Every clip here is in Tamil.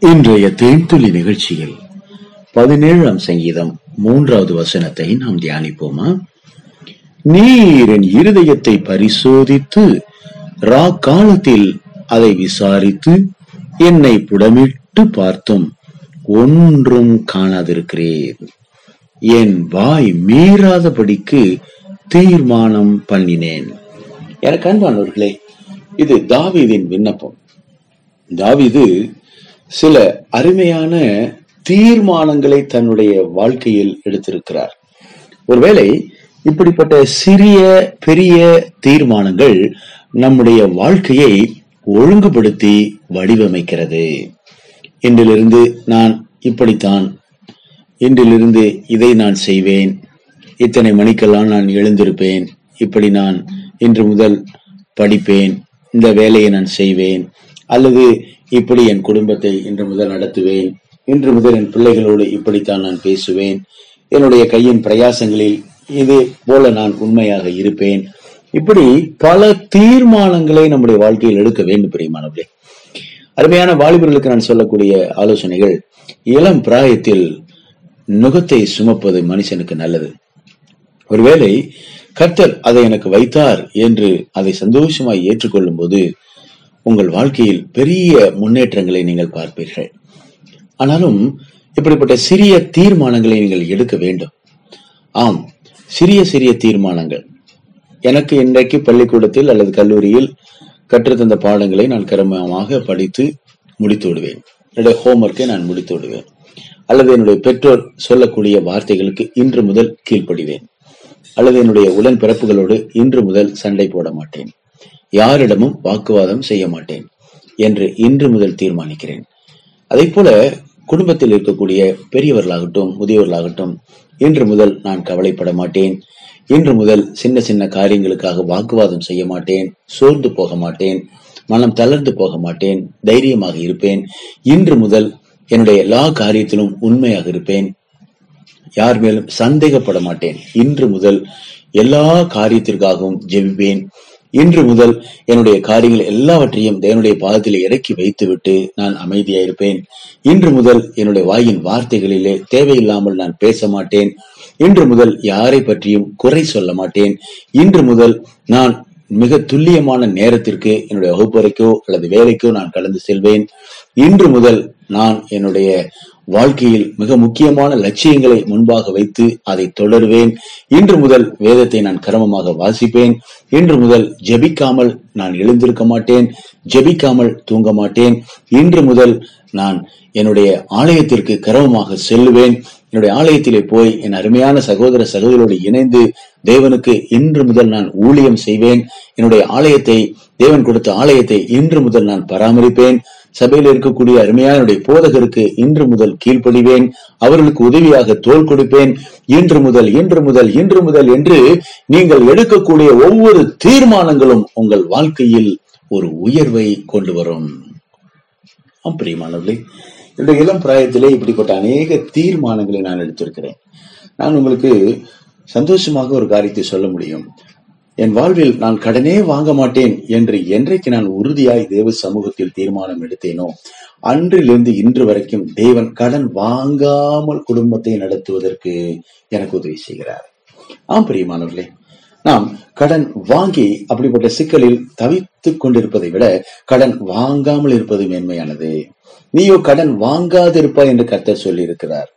இன்றைய தேன்துளி நிகழ்ச்சியில் பதினேழாம் சங்கீதம் மூன்றாவது வசனத்தை நாம் தியானிப்போமா? நீர் என் இருதயத்தை பரிசோதித்து ரா காலத்தில் அதை விசாரித்து என்னை புடமிட்டு பார்த்தும் ஒன்றும் காணாதிருக்கிறேன். என் வாய் மீறாதபடிக்கு தீர்மானம் பண்ணினேன். எனக்கு அன்பானவர்களே இது தாவிதின் விண்ணப்பம். தாவிது சில அருமையான தீர்மானங்களை தன்னுடைய வாழ்க்கையில் எடுத்திருக்கிறார். ஒருவேளை இப்படிப்பட்ட சிறிய பெரிய தீர்மானங்கள் நம்முடைய வாழ்க்கையை ஒழுங்குபடுத்தி வடிவமைக்கிறது. இன்றிலிருந்து நான் இப்படித்தான் இன்றிலிருந்து இதை நான் செய்வேன். இத்தனை மணிக்கெல்லாம் நான் எழுந்திருப்பேன். இப்படி நான் இன்று முதல் படிப்பேன். இந்த வேலையை நான் செய்வேன். அல்லது இப்படி என் குடும்பத்தை இன்று முதல் நடத்துவேன். இன்று முதல் என் பிள்ளைகளோடு இப்படித்தான் நான் பேசுவேன். என்னுடைய கையின் பிரயாசங்களில் இது போல நான் உண்மையாக இருப்பேன். இப்படி பல தீர்மானங்களை நம்முடைய வாழ்க்கையில் எடுக்க வேண்டும் பிரியமானவர்களே. அருமையான வாலிபர்களுக்கு நான் சொல்லக்கூடிய ஆலோசனைகள் இளம் பிராயத்தில் நுகத்தை சுமப்பது மனுஷனுக்கு நல்லது. ஒருவேளை கர்த்தர் அதை எனக்கு வைத்தார் என்று அதை சந்தோஷமாய் ஏற்றுக்கொள்ளும் போது உங்கள் வாழ்க்கையில் பெரிய முன்னேற்றங்களை நீங்கள் பார்ப்பீர்கள். ஆனாலும் இப்படிப்பட்ட சிறிய தீர்மானங்களை நீங்கள் எடுக்க வேண்டும். ஆம் சிறிய சிறிய தீர்மானங்கள். எனக்கு இன்றைக்கு பள்ளிக்கூடத்தில் அல்லது கல்லூரியில் கற்றுத்தந்த பாடங்களை நான் கிரமமாக படித்து முடித்து விடுவேன். என்னுடைய ஹோம்ஒர்க்கை நான் முடித்து விடுவேன். அல்லது என்னுடைய பெற்றோர் சொல்லக்கூடிய வார்த்தைகளுக்கு இன்று முதல் கீழ்ப்படிவேன். அல்லது என்னுடைய உடன் பிறப்புகளோடு இன்று முதல் சண்டை போட மாட்டேன். யாரிடமும் வாக்குவாதம் செய்ய மாட்டேன் என்று இன்று முதல் தீர்மானிக்கிறேன். அதை போல குடும்பத்தில் இருக்கக்கூடிய பெரியவர்களாகட்டும் முதியவர்களாகட்டும் இன்று முதல் நான் கவலைப்பட மாட்டேன். இன்று முதல் சின்ன சின்ன காரியங்களுக்காக வாக்குவாதம் செய்ய மாட்டேன். சோர்ந்து போக மாட்டேன். மனம் தளர்ந்து போக மாட்டேன். தைரியமாக இருப்பேன். இன்று முதல் என்னுடைய எல்லா காரியத்திலும் உண்மையாக இருப்பேன். யார் மேலும் சந்தேகப்பட மாட்டேன். இன்று முதல் எல்லா காரியத்திற்காகவும் ஜெபிப்பேன். இன்று முதல் என்னுடைய காரியங்கள் எல்லாவற்றையும் தேவனுடைய பாதத்தில் இறக்கி வைத்துவிட்டு நான் அமைதியாயிருப்பேன். இன்று முதல் என்னுடைய வாயின் வார்த்தைகளிலே தேவையில்லாமல் நான் பேச மாட்டேன் இன்று முதல் யாரை பற்றியும் குறை சொல்ல மாட்டேன். இன்று முதல் நான் மிக துல்லியமான நேரத்திற்கு என்னுடைய வகுப்பறைக்கோ அல்லது வேலைக்கோ நான் கடந்து செல்வேன். இன்று முதல் நான் என்னுடைய வாழ்க்கையில் மிக முக்கியமான லட்சியங்களை முன்பாக வைத்து அதை தொடருவேன். இன்று முதல் வேதத்தை நான் கிரமமாக வாசிப்பேன். இன்று முதல் ஜெபிக்காமல் நான் எழுந்திருக்க மாட்டேன். ஜெபிக்காமல் தூங்க மாட்டேன். இன்று முதல் நான் என்னுடைய ஆலயத்திற்கு கிரமமாக செல்லுவேன். என்னுடைய ஆலயத்திலே போய் என் அருமையான சகோதர சகோதரோடு இணைந்து தேவனுக்கு இன்று முதல் நான் ஊழியம் செய்வேன். என்னுடைய ஆலயத்தை தேவன் கொடுத்த ஆலயத்தை இன்று முதல் நான் பராமரிப்பேன். சபையில் இருக்கக்கூடிய அருமையான போதகருக்கு இன்று முதல் கீழ்ப்படிவேன். அவர்களுக்கு உதவியாக தோல் கொடுப்பேன். இன்று முதல் இன்று முதல் இன்று முதல் என்று நீங்கள் எடுக்கக்கூடிய ஒவ்வொரு தீர்மானங்களும் உங்கள் வாழ்க்கையில் ஒரு உயர்வை கொண்டு வரும். பிரியமானவர்களே என்னுடைய இளம் பிராயத்திலே இப்படிப்பட்ட அநேக தீர்மானங்களை நான் எடுத்திருக்கிறேன். நான் உங்களுக்கு சந்தோஷமாக ஒரு காரியத்தை சொல்ல முடியும். என் வாழ்வில் நான் கடனே வாங்க மாட்டேன் என்று என்றைக்கு நான் உறுதியாய் தேவ சமூகத்தில் தீர்மானம் எடுத்தேனோ அன்றிலிருந்து இன்று வரைக்கும் தேவன் கடன் வாங்காமல் குடும்பத்தை நடத்துவதற்கு எனக்கு உதவி செய்கிறார். ஆம் பிரியமானவர்களே நாம் கடன் வாங்கி அப்படிப்பட்ட சிக்கலில் தவித்துக் கொண்டிருப்பதை விட கடன் வாங்காமல் இருப்பது மேன்மையானது. நீயோ கடன் வாங்காதிருப்பாய் என்று கர்த்தர் சொல்லியிருக்கிறார்.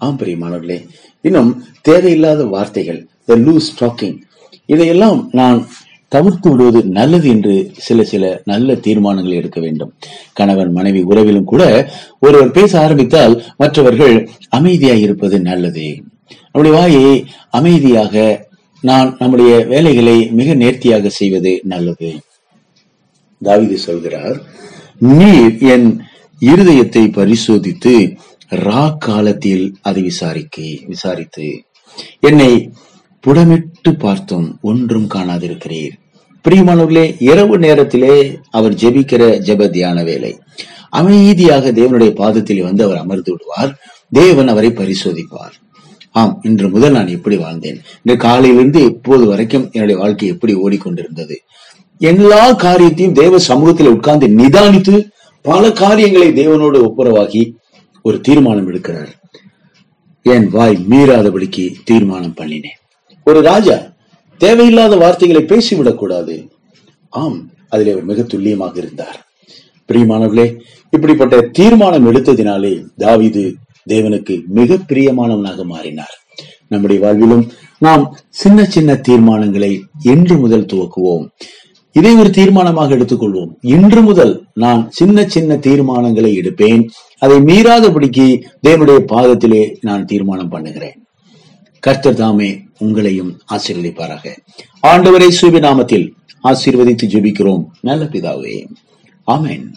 ஆம் பிரியமானவர்களே இன்னும் தேவையில்லாத வார்த்தைகள் லூஸ் டாக்கிங் இதையெல்லாம் நான் தவிர்த்து விடுவது நல்லது என்று சில சில நல்ல தீர்மானங்களை எடுக்க வேண்டும். கணவன் மனைவி உறவிலும் கூட ஒருவர் பேச ஆரம்பித்தால் மற்றவர்கள் அமைதியாய் இருப்பது நல்லது. நம்முடைய வாயை அமைதியாக நான் நம்முடைய வேலைகளை மிக நேர்த்தியாக செய்வது நல்லது. தாவிதி சொல்கிறார் நீர் என் இருதயத்தை பரிசோதித்து ரா காலத்தில் அதை விசாரிக்க விசாரித்து. என்னை புடமிட்டு பார்த்தும் ஒன்றும் காணாதிருக்கிறீர். பிரியமானவர்களே இரவு நேரத்திலே அவர் ஜெபிக்கிற ஜெப தியான வேலை. அமைதியாக தேவனுடைய பாதத்தில் வந்து அவர் அமர்ந்து விடுவார். தேவன் அவரை பரிசோதிப்பார். ஆம் இன்று முதல் நான் எப்படி வாழ்ந்தேன். இந்த காலையிலிருந்து இப்போது வரைக்கும் என்னுடைய வாழ்க்கை எப்படி ஓடிக்கொண்டிருந்தது. எல்லா காரியத்தையும் தேவ சமூகத்தில் உட்கார்ந்து நிதானித்து பல காரியங்களை தேவனோடு ஒப்புரவாகி ஒரு தீர்மானம் எடுக்கிறார். என் வாய் மீறாதபடிக்கு தீர்மானம் பண்ணினேன். ஒரு ராஜா தேவையில்லாத வார்த்தைகளை பேசிவிடக் கூடாது ஆம் அதிலே அவர் மிக துல்லியமாக இருந்தார். பிரியமானவர்களே இப்படிப்பட்ட தீர்மானம் எடுத்ததினாலே தாவிது தேவனுக்கு மிக பிரியமானவனாக மாறினார். நம்முடைய வாழ்விலும் நாம் சின்ன சின்ன தீர்மானங்களை இன்று முதல் துவக்குவோம். இதை ஒரு தீர்மானமாக எடுத்துக்கொள்வோம். இன்று முதல் நான் சின்ன சின்ன தீர்மானங்களை எடுப்பேன். அதை மீறாதபடிக்கு தேவனுடைய பாதத்திலே நான் தீர்மானம் பண்ணுகிறேன். கர்த்தர் தாமே உங்களையும் ஆசீர்வதிப்பாராக. ஆண்டவரை சுபி நாமத்தில் ஆசீர்வதித்து ஜெபிக்கிறோம். நல்ல பிதாவே. ஆமேன்.